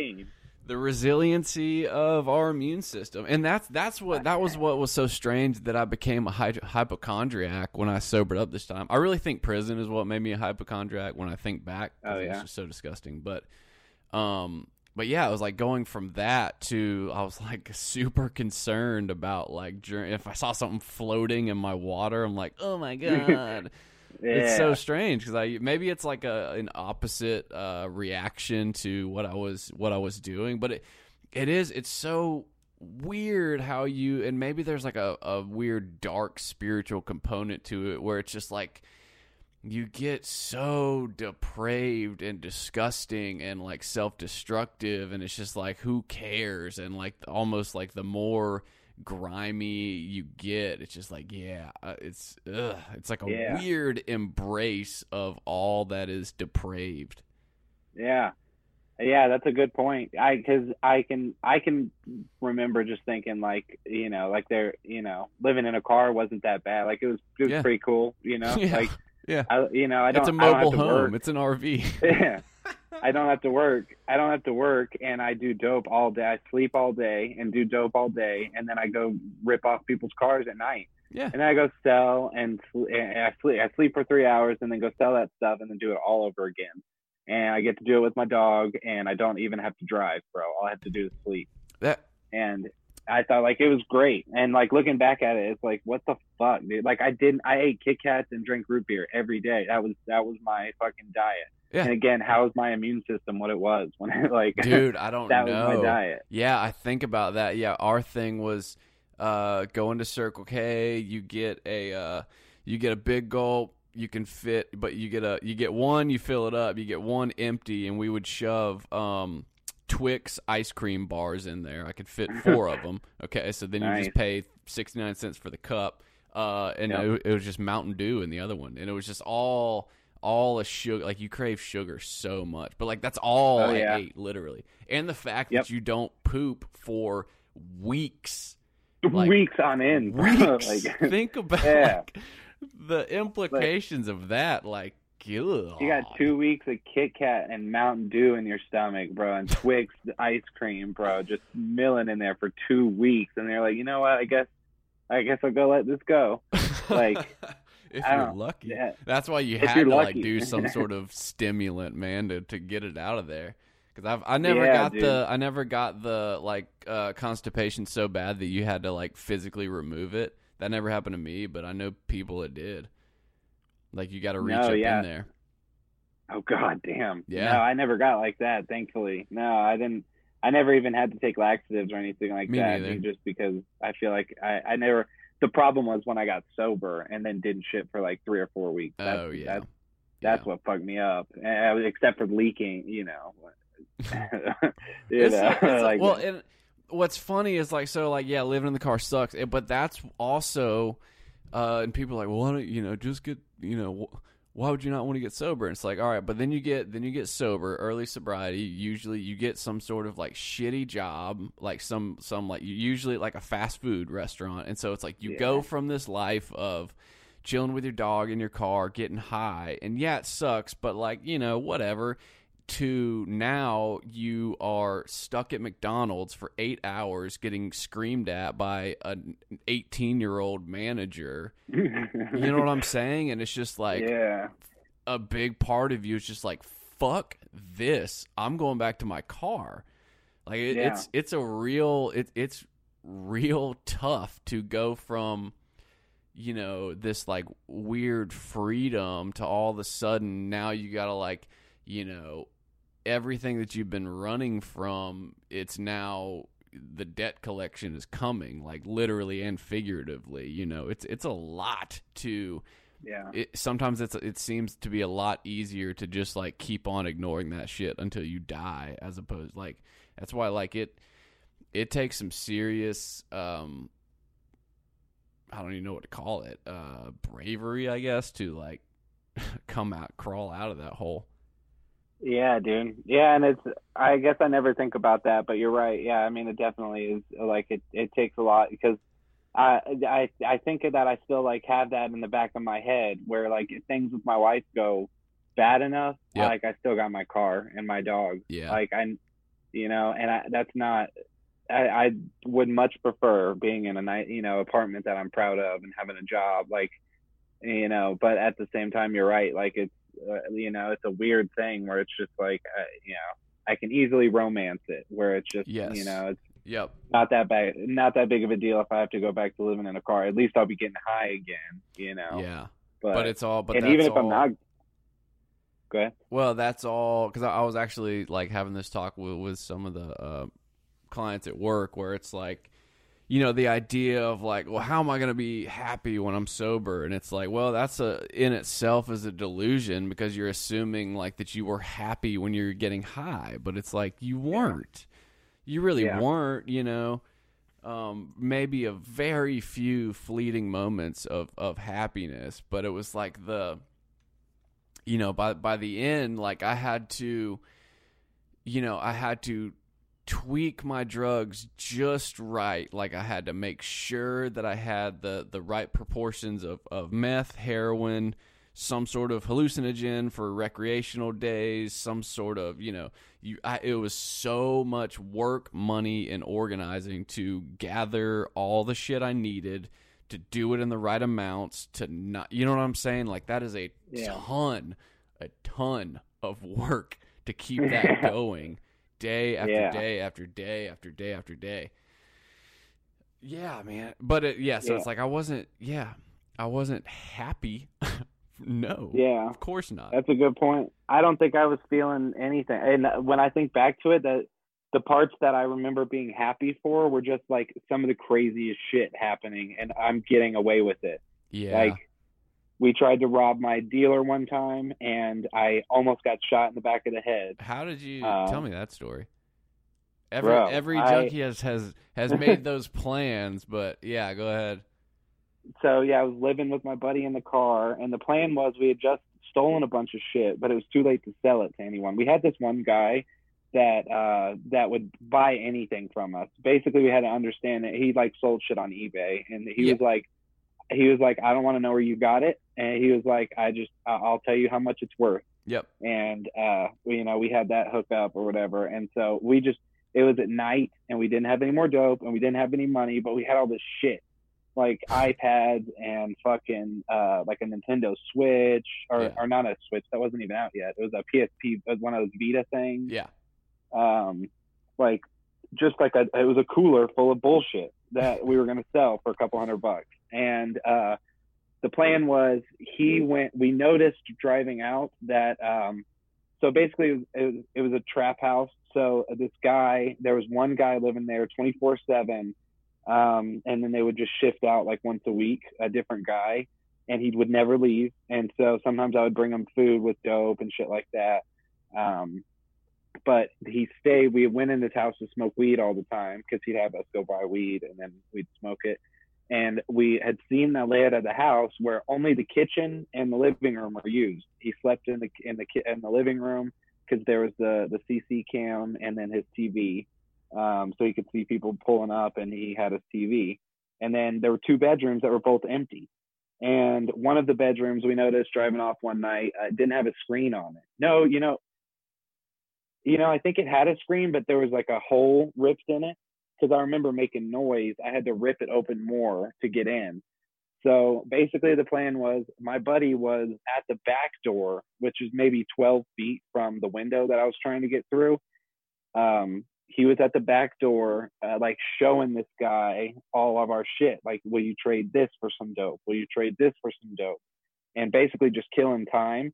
the resiliency of our immune system and that's that's what that was what was so strange that i became a hy- hypochondriac when i sobered up this time i really think prison is what made me a hypochondriac when i think back Oh, it was just so disgusting but um but yeah, it was like going from that to I was like super concerned about like if I saw something floating in my water, I'm like, oh my god, Yeah. it's so strange because I maybe it's like a an opposite uh, reaction to what I was what I was doing, but it it is it's so weird how you and maybe there's like a, a weird dark spiritual component to it where it's just like you get so depraved and disgusting and like self-destructive and it's just like who cares and like almost like the more grimy you get, it's just like yeah, uh, it's ugh, it's like a Yeah. weird embrace of all that is depraved. Yeah, yeah, that's a good point. I because I can I can remember just thinking like you know like they're you know living in a car wasn't that bad. Like it was it was Yeah. pretty cool. You know, Yeah. like Yeah. I you know I don't It's a mobile home. work. It's an RV. yeah. I don't have to work. I don't have to work, and I do dope all day. I sleep all day and do dope all day, and then I go rip off people's cars at night. Yeah. And then I go sell and, and I sleep. I sleep for three hours, and then go sell that stuff, and then do it all over again. And I get to do it with my dog, and I don't even have to drive, bro. All I have to do is sleep. That And I thought like it was great. And like looking back at it, it's like what the fuck, dude? Like I didn't. I ate Kit Kats and drank root beer every day. That was that was my fucking diet. Yeah. And again, how is my immune system what it was when I like dude, I don't that know. was my diet. Yeah, I think about that. Yeah, our thing was uh, going to Circle K. You get a uh, you get a big gulp. You can fit, but you get a you get one. You fill it up. You get one empty, and we would shove um, Twix ice cream bars in there. I could fit four of them. Okay, so then you Nice. just pay sixty nine cents for the cup, uh, and Yep. it, it was just Mountain Dew in the other one, and it was just all all a sugar. Like you crave sugar so much, but like that's all Oh, I yeah. ate literally, and the fact Yep. that you don't poop for weeks. Like, weeks on end. Weeks. like Think about Yeah. like, the implications of that. Like, ugh. you got two weeks of Kit Kat and Mountain Dew in your stomach, bro, and Twix ice cream, bro, just milling in there for two weeks, and they're like, you know what? I guess, I guess I'll go let this go. like, if you're lucky. Yeah. That's why you had to like do some sort of stimulant, man, to, to get it out of there. Because I've I never Yeah, got dude. the I never got the like uh, constipation so bad that you had to like physically remove it. That never happened to me, but I know people it did. Like you got to reach No, up yeah. in there. Oh god damn. Yeah. No, I never got like that, thankfully. No, I didn't I never even had to take laxatives or anything like Me that. neither. Just because I feel like I, I never the problem was when I got sober and then didn't shit for like three or four weeks. That's, oh yeah. That's that's what fucked me up. And, except for leaking, you know. you know, like well, and what's funny is like so like yeah, living in the car sucks, eh, but that's also uh and people are like, well, why don't you know just get you know why would you not want to get sober? And it's like, all right, but then you get then you get sober, early sobriety. Usually, you get some sort of like shitty job, like some some like usually like a fast food restaurant, and so it's like you Yeah. go from this life of chilling with your dog in your car, getting high, and yeah, it sucks, but like you know whatever to now you are stuck at McDonald's for eight hours getting screamed at by an 18 year old manager. You know what I'm saying? And it's just like yeah. a big part of you is just like, fuck this. I'm going back to my car. Like it, Yeah. it's it's a real it, it's real tough to go from you know this like weird freedom to all of a sudden now you gotta like you know everything that you've been running from it's now the debt collection is coming like literally and figuratively you know it's it's a lot to Yeah. it, sometimes it's it seems to be a lot easier to just like keep on ignoring that shit until you die as opposed like that's why like it it takes some serious um I don't even know what to call it uh bravery I guess to like come out crawl out of that hole Yeah, dude. Yeah, and it's I guess I never think about that, but you're right. Yeah, I mean it definitely is like it it takes a lot because I I I think that I still like have that in the back of my head where like if things with my wife go bad enough, Yep. like I still got my car and my dog. yeah Like I you know, and I that's not I, I would much prefer being in a nice, you know, apartment that I'm proud of and having a job, like, you know. But at the same time, you're right. Like it's, you know, it's a weird thing where it's just like, uh, you know, I can easily romance it, where it's just, Yes. you know, it's yep not that bad, not that big of a deal if I have to go back to living in a car. At least I'll be getting high again, you know. yeah But, but it's all but and even if all, I'm not, go ahead. Well, that's all because I, I was actually like having this talk with, with some of the uh, clients at work where it's like, you know, the idea of like, well, how am I going to be happy when I'm sober? And it's like, well, that's a in itself is a delusion because you're assuming like that you were happy when you're getting high, but it's like you weren't. You really Yeah. weren't, you know. um, maybe a very few fleeting moments of of happiness, but it was like the, you know, by by the end, like I had to, you know, I had to tweak my drugs just right. Like I had to make sure that I had the the right proportions of of meth, heroin, some sort of hallucinogen for recreational days, some sort of, you know, you I, it was so much work, money and organizing to gather all the shit I needed to do it in the right amounts to not you know what I'm saying? Like that is a Yeah. ton a ton of work to keep that going day after Yeah. day after day after day after day. Yeah, man. But it, yeah, so Yeah. it's like I wasn't yeah, I wasn't happy. no. Yeah. Of course not. That's a good point. I don't think I was feeling anything. And uh, when I think back to it, that the parts that I remember being happy for were just like some of the craziest shit happening, and I'm getting away with it. yeah. Like we tried to rob my dealer one time, and I almost got shot in the back of the head. How did you uh, tell me that story? Every bro, every I- junkie has has has made those plans, but yeah, go ahead. So yeah, I was living with my buddy in the car, and the plan was we had just stolen a bunch of shit, but it was too late to sell it to anyone. We had this one guy that uh that would buy anything from us. Basically, we had to understand that he like sold shit on eBay, and he Yeah. was like, he was like, I don't want to know where you got it, and he was like, I just I'll tell you how much it's worth. Yep. and uh we, you know we had that hook up or whatever and so we just it was at night and we didn't have any more dope and we didn't have any money but we had all this shit like ipads and fucking uh like a nintendo switch or, Yeah. or not a switch that wasn't even out yet it was a psp it was one of those vita things Yeah. um like just like a it was a cooler full of bullshit that we were going to sell for a couple hundred bucks and uh the plan was he went we noticed driving out that um so basically it was, it was a trap house. So this guy there was one guy living there 24 7 um and then they would just shift out like once a week a different guy and he would never leave. And so sometimes i would bring him food with dope and shit like that. Um but he stayed we went in his house to smoke weed all the time because he'd have us go buy weed and then we'd smoke it and we had seen the layout of the house where only the kitchen and the living room were used. He slept in the in the in the living room because there was the the CC cam and then his TV, um, so he could see people pulling up, and he had his TV. And then there were two bedrooms that were both empty. And one of the bedrooms we noticed driving off one night uh, didn't have a screen on it. No, you know, you know, I think it had a screen, but there was like a hole ripped in it because I remember making noise. I had to rip it open more to get in. So basically, the plan was my buddy was at the back door, which is maybe 12 feet from the window that I was trying to get through. Um, he was at the back door, uh, like showing this guy all of our shit. Like, will you trade this for some dope? Will you trade this for some dope? And basically just killing time.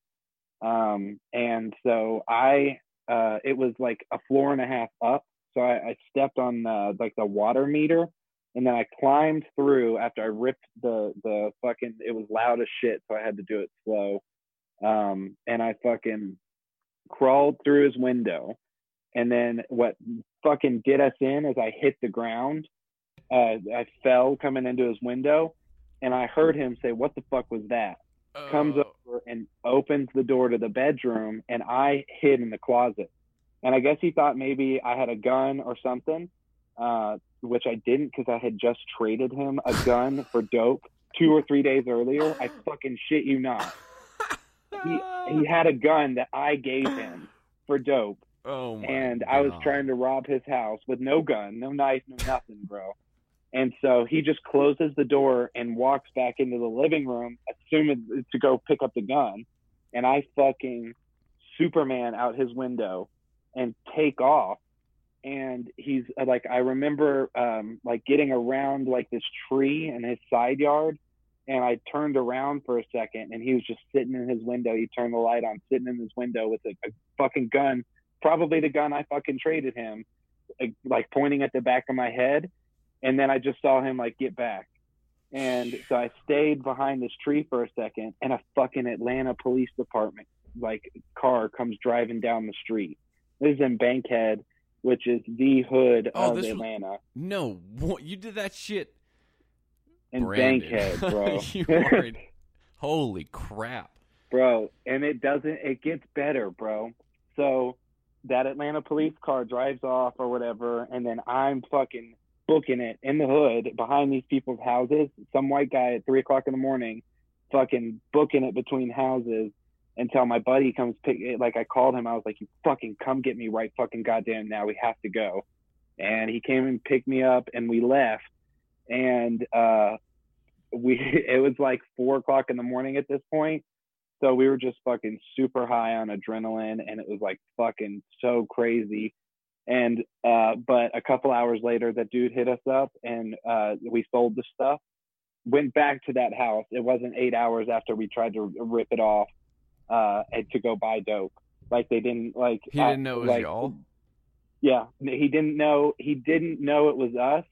Um, and so I, uh, it was like a floor and a half up so I, I stepped on uh, like the water meter, and then I climbed through after I ripped the the fucking. It was loud as shit, so I had to do it slow. Um, and I fucking crawled through his window, and then what fucking did us in is I hit the ground. Uh, I fell coming into his window, and I heard him say, "What the fuck was that?" Comes Oh, over and opens the door to the bedroom, and I hid in the closet and I guess he thought maybe I had a gun or something, uh, which I didn't because I had just traded him a gun for dope two or three days earlier. I fucking shit you not. He he had a gun that I gave him for dope, oh and I was trying to rob his house with no gun, no knife, no nothing, bro. And so he just closes the door and walks back into the living room, assuming to go pick up the gun. And I fucking Superman out his window and take off. And he's uh, like, I remember um, like getting around like this tree in his side yard. And I turned around for a second and he was just sitting in his window. He turned the light on, sitting in his window with a, a fucking gun, probably the gun I fucking traded him, like, like pointing at the back of my head. And then I just saw him like get back. And so I stayed behind this tree for a second and a fucking Atlanta police department like car comes driving down the street. This is in Bankhead which is the hood Oh, of this was- Atlanta. No, what, you did that shit, in Brandon. Bankhead, bro. you are, holy crap! bro, and it doesn't. It gets better, bro. So that Atlanta police car drives off or whatever, and then I'm fucking booking it in the hood behind these people's houses. Some white guy at three o'clock in the morning, fucking booking it between houses until my buddy comes pick. Like I called him, I was like, "You fucking come get me right fucking goddamn now. We have to go." And he came and picked me up, and we left. And uh, we it was like four o'clock in the morning at this point. So we were just fucking super high on adrenaline and it was like fucking so crazy. And uh but a couple hours later that dude hit us up and uh we sold the stuff. Went back to that house. It wasn't eight hours after we tried to rip it off uh and to go buy dope. Like they didn't like He uh, didn't know it was like, y'all. yeah, he didn't know he didn't know it was us,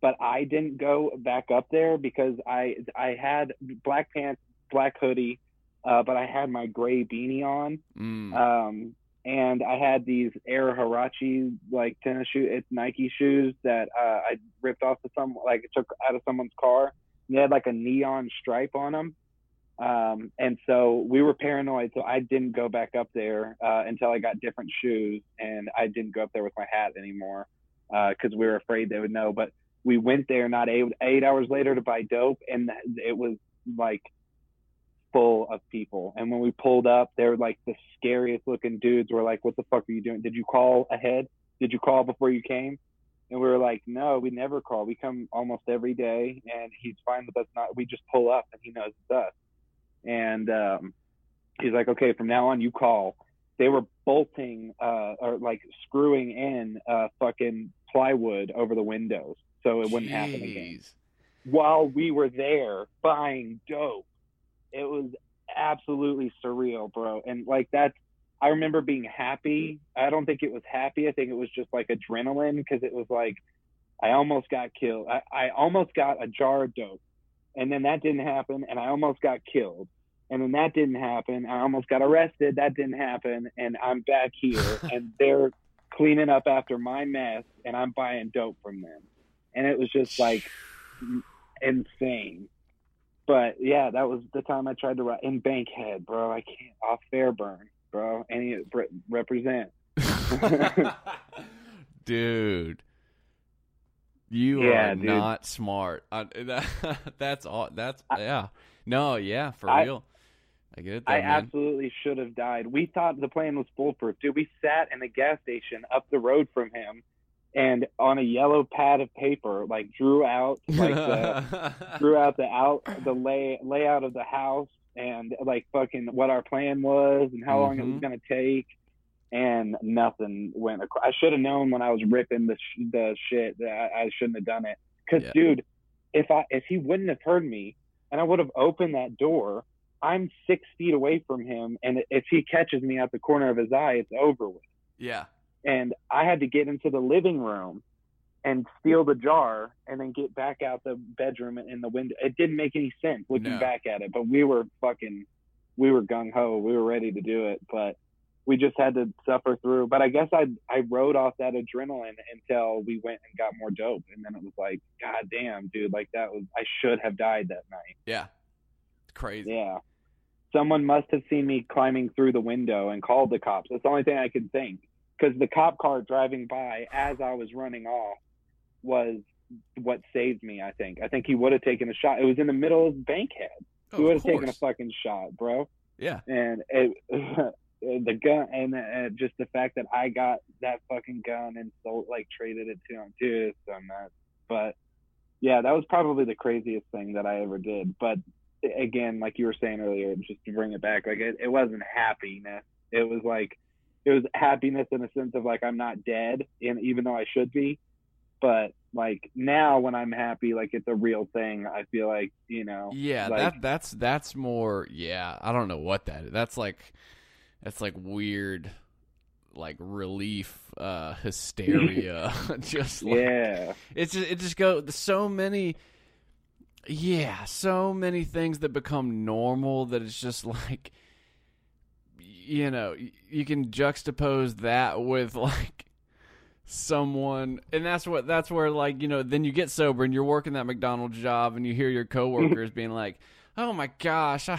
but I didn't go back up there because I I had black pants, black hoodie, uh, but I had my gray beanie on, Mm. um, and I had these Air Huarache like tennis shoe, it's Nike shoes that uh, I ripped off of some like took out of someone's car. And they had like a neon stripe on them. Um, and so we were paranoid, so I didn't go back up there uh, until I got different shoes, and I didn't go up there with my hat anymore because we were afraid they would know. But we went there not eight eight hours later to buy dope, and it was like full of people. And when we pulled up, they were like the scariest looking dudes. Were like, "What the fuck are you doing? Did you call ahead? Did you call before you came?" And we were like, "No, we never call. We come almost every day, and he's fine with us. Not we just pull up, and he knows it's us." And um, he's like, "Okay, from now on, you call." They were bolting uh, or like screwing in uh, fucking plywood over the windows so it wouldn't happen again while we were there buying dope. It was absolutely surreal, bro. And like that's, I remember being happy. I don't think it was happy. I think it was just like adrenaline because it was like, I almost got killed. I, I almost got a jar of dope. And then that didn't happen. And I almost got killed. And then that didn't happen. I almost got arrested. That didn't happen. And I'm back here and they're cleaning up after my mess and I'm buying dope from them. And it was just like, insane. But yeah, that was the time I tried to write in Bankhead, bro. I can't off Fairburn, bro. Any represent. dude. You Yeah, are dude. not smart. I, that, that's all. That's yeah. No, yeah, for I- real. I get it, though, I man. absolutely should have died. We thought the plan was foolproof, dude. We sat in a gas station up the road from him, and on a yellow pad of paper, like drew out like the drew out the out the lay layout of the house and like fucking what our plan was and how long it was Mhm. gonna take, and nothing went. Ac- I should have known when I was ripping the sh- the shit that I, I shouldn't have done it. Cause Yeah. dude, if I if he wouldn't have heard me and I would have opened that door, I'm six feet away from him, and if he catches me out the corner of his eye, it's over with yeah. and I had to get into the living room and steal the jar and then get back out the bedroom and in the window. It didn't make any sense looking No. back at it, but we were fucking, we were gung ho. We were ready to do it, but we just had to suffer through. But I guess I I rode off that adrenaline until we went and got more dope, and then it was like, God damn, dude, like that was I should have died that night. Yeah. It's crazy. Yeah. Someone must have seen me climbing through the window and called the cops. That's the only thing I could think. Because the cop car driving by as I was running off was what saved me, I think. I think he would have taken a shot. It was in the middle of Bankhead. Oh, he would have taken a fucking shot, bro. Yeah. And it, the gun, and uh, just the fact that I got that fucking gun and sold, like, traded it to him, too, is so nuts. But yeah, that was probably the craziest thing that I ever did. But again, like you were saying earlier, just to bring it back, like it, it wasn't happiness. It was like it was happiness in a sense of like I'm not dead, and even though I should be. But like now, when I'm happy, like it's a real thing. I feel like you know. Yeah, like- that that's that's more. Yeah, I don't know what that is. That's like that's like weird, like relief, uh, hysteria. just like, Yeah, it's just it just go so many. Yeah, so many things that become normal that it's just like, you know, you can juxtapose that with like someone and that's what that's where like you know then you get sober and you're working that McDonald's job and you hear your coworkers being like oh my gosh I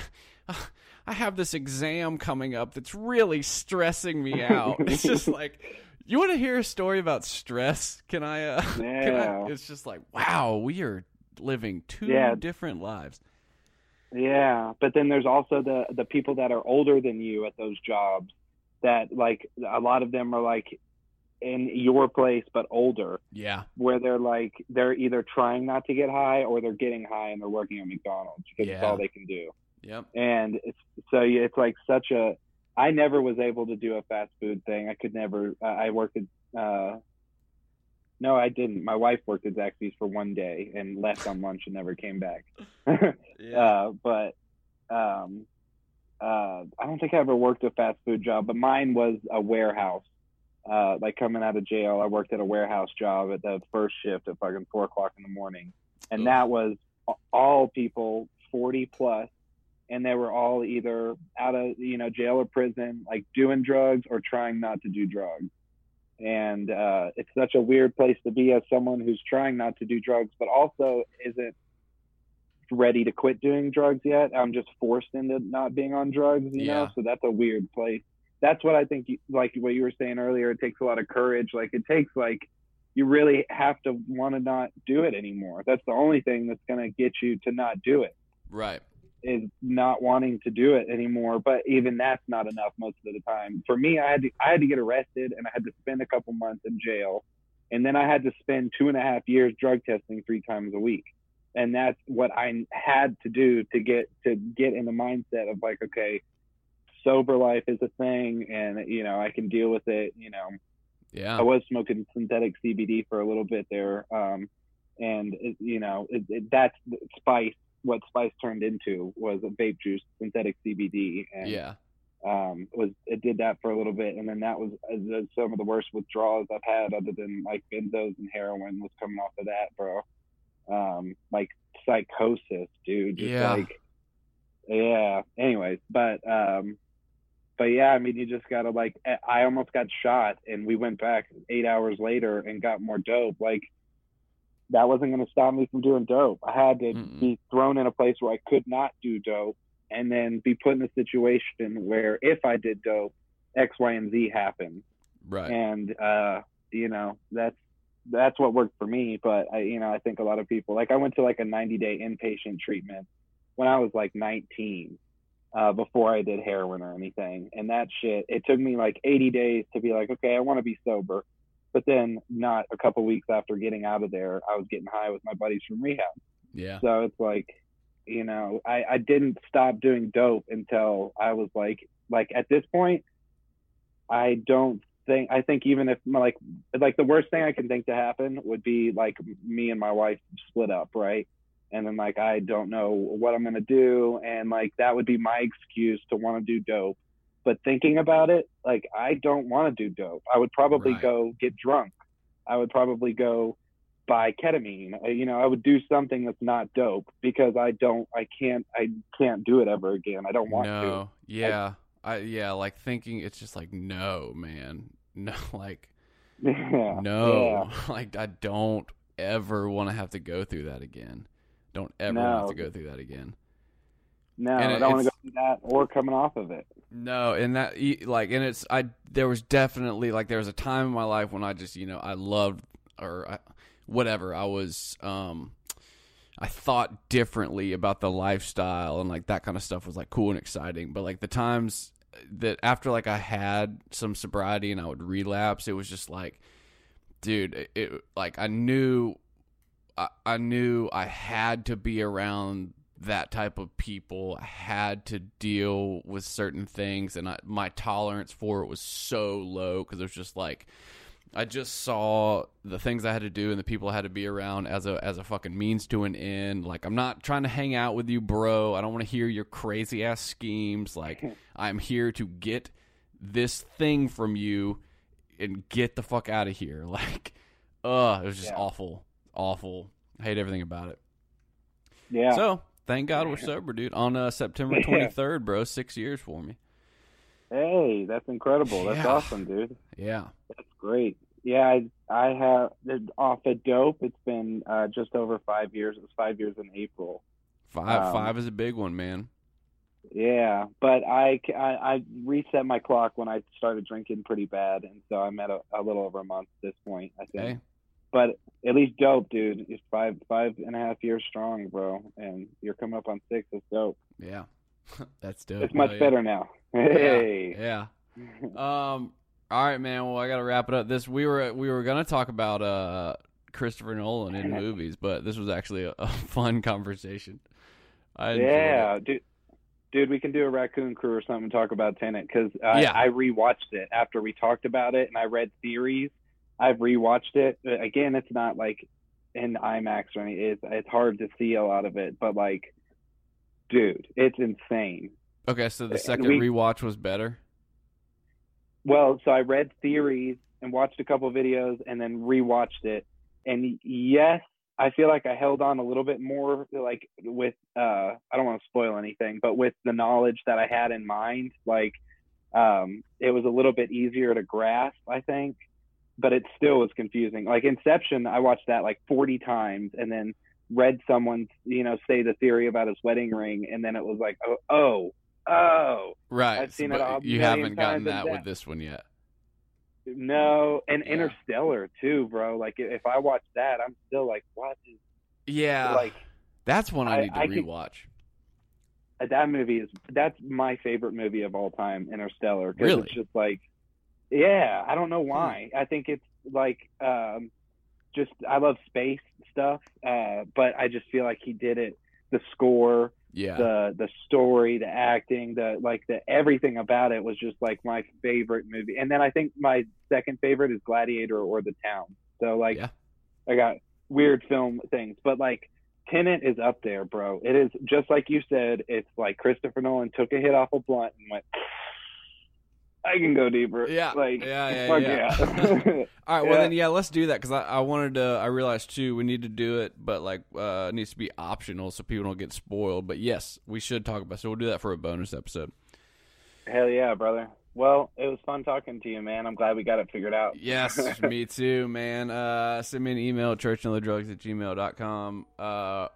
I have this exam coming up that's really stressing me out it's just like you want to hear a story about stress can I uh Yeah. can I, it's just like wow we are living two Yeah. different lives Yeah, but then there's also the the people that are older than you at those jobs that like a lot of them are like in your place but older yeah where they're like they're either trying not to get high or they're getting high and they're working at McDonald's because it's Yeah. all they can do. Yep And it's so it's like such a I never was able to do a fast food thing. I could never uh, I worked at uh no, I didn't. My wife worked at Zaxby's for one day and left on lunch and never came back. yeah Uh, but um, uh, I don't think I ever worked a fast food job, but mine was a warehouse. Uh, like coming out of jail, I worked at a warehouse job at the first shift at fucking four o'clock in the morning, and that was all people forty plus, and they were all either out of you know jail or prison, like doing drugs or trying not to do drugs. And uh, it's such a weird place to be as someone who's trying not to do drugs, but also isn't ready to quit doing drugs yet. I'm just forced into not being on drugs, you know. So that's a weird place. That's what I think. you- Like what you were saying earlier, it takes a lot of courage. Like it takes like you really have to want to not do it anymore. That's the only thing that's gonna get you to not do it right is not wanting to do it anymore. But even that's not enough most of the time. For me, I had to I had to get arrested and I had to spend a couple months in jail, and then I had to spend two and a half years drug testing three times a week. And that's what I had to do to get to get in the mindset of like, okay, sober life is a thing, and you know I can deal with it. You know, yeah I was smoking synthetic CBD for a little bit there, um, and it, you know it, it, that's the Spice. What Spice turned into was a vape juice, synthetic CBD, and yeah um, was it did that for a little bit, and then that was uh, some of the worst withdrawals I've had, other than like benzos and heroin, was coming off of that, bro. Um, like psychosis, dude. Just Yeah. like, yeah. Anyways, but um, but yeah, I mean, you just gotta like. I- I almost got shot, and we went back eight hours later and got more dope. Like that wasn't gonna stop me from doing dope. I had to Mm-mm. be thrown in a place where I could not do dope and then be put in a situation where if I did dope, X, Y, and Z happened. right And uh, you know, that's that's what worked for me. But I, you know, I think a lot of people like I went to like a 90 day inpatient treatment when I was like 19, uh, before I did heroin or anything. And that shit, it took me like 80 days to be like, okay, I want to be sober. But then, not a couple weeks after getting out of there, I was getting high with my buddies from rehab. yeah So it's like, you know, I, I didn't stop doing dope until I was like, like at this point, I don't think, I think even if my, like, like the worst thing I can think to happen would be like me and my wife split up, right? And then like, I don't know what I'm going to do. And like, that would be my excuse to want to do dope. But thinking about it, like, I don't want to do dope. I would probably Right. go get drunk. I would probably go buy ketamine. Uh, You know, I would do something that's not dope because I don't, I can't, I can't do it ever again. I don't want to. no yeah I yeah like thinking it's just like no man no like. Yeah. no like I don't ever want to have to go through that again don't ever want to have to go through that again No, And I don't want to go through that or coming off of it. No, and that like, and it's I. There was definitely like there was a time in my life when I just you know I loved or I, whatever I was. um I thought differently about the lifestyle and like that kind of stuff was like cool and exciting. But like the times that after like I had some sobriety and I would relapse, it was just like, dude, it, it like I knew, I, I knew I had to be around that type of people. Had to deal with certain things, and I, my tolerance for it was so low because it was just like I just saw the things I had to do and the people I had to be around as a as a fucking means to an end. Like I'm not trying to hang out with you, bro. I don't want to hear your crazy ass schemes. Like I'm here to get this thing from you and get the fuck out of here. Like, uh, it was just Yeah. awful, awful. I hate everything about it. Yeah. So thank God we're sober, dude. On uh, September 23rd, bro, six years for me. hey, that's incredible. That's Yeah. awesome, dude. Yeah, That's great. yeah, I, I have off a dope. It's been uh, just over five years. It was five years in April. Five Um, five is a big one, man. Yeah, but I, I, I reset my clock when I started drinking pretty bad, and so I'm at a, a little over a month at this point. I think. Hey, But at least dope, dude. It's five five and a half years strong, bro, and you're coming up on six. It's dope. yeah, that's dope. It's much yeah. better now. Hey. Yeah. Um. All right, man. Well, I got to wrap it up. This we were we were gonna talk about uh Christopher Nolan in movies, but this was actually a, a fun conversation. I. Yeah, dude. Dude, we can do a Raccoon Crew or something. and Talk about Tenet because I, Yeah. I rewatched it after we talked about it, and I read theories. I've rewatched it again. It's not like in IMAX or anything. It's it's hard to see a lot of it, but like, dude, it's insane. Okay, so the second we- rewatch was better. Well, so I read theories and watched a couple videos and then rewatched it. And yes, I feel like I held on a little bit more like with uh I don't want to spoil anything, but with the knowledge that I had in mind, like um it was a little bit easier to grasp, I think. But it still was confusing. Like Inception, I watched that like 40 times and then read someone, you know, say the theory about his wedding ring and then it was like, "Oh, oh, oh, Right. I've seen but it a You haven't gotten that with this one yet. No, and Yeah. Interstellar too, bro. Like if I watch that, I'm still like, what is Yeah. like that's one I, I- need to I could- rewatch. that movie is that's my favorite movie of all time, Interstellar. Really? it's just like, yeah, I don't know why. I think it's like, um, just I love space stuff, uh, but I just feel like he did it. The score, Yeah. the the story, the acting, the like the everything about it was just like my favorite movie. And then I think my second favorite is Gladiator or The Town. So like Yeah. I got weird film things, but like Tenet is up there, bro. It is just like you said. It's like Christopher Nolan took a hit off a blunt and went. I can go deeper. Yeah, like yeah, yeah, fuck yeah. yeah. All right, well Yeah. then, yeah, let's do that because I, I wanted to. I realized too we need to do it, but like uh, it needs to be optional so people don't get spoiled. But yes, we should talk about. So we'll do that for a bonus episode. Hell yeah, brother. Well, it was fun talking to you, man. I'm glad we got it figured out. Yes, me too, man. Uh, send me an email at churchandotherdrugs at gmail.com. Uh,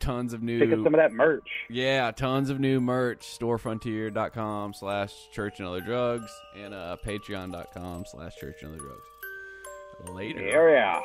tons of Pick up new, some of that merch. yeah, tons of new merch. Storefrontier.com slash church and other drugs and uh, patreon.com slash church and other drugs. Later. Yeah.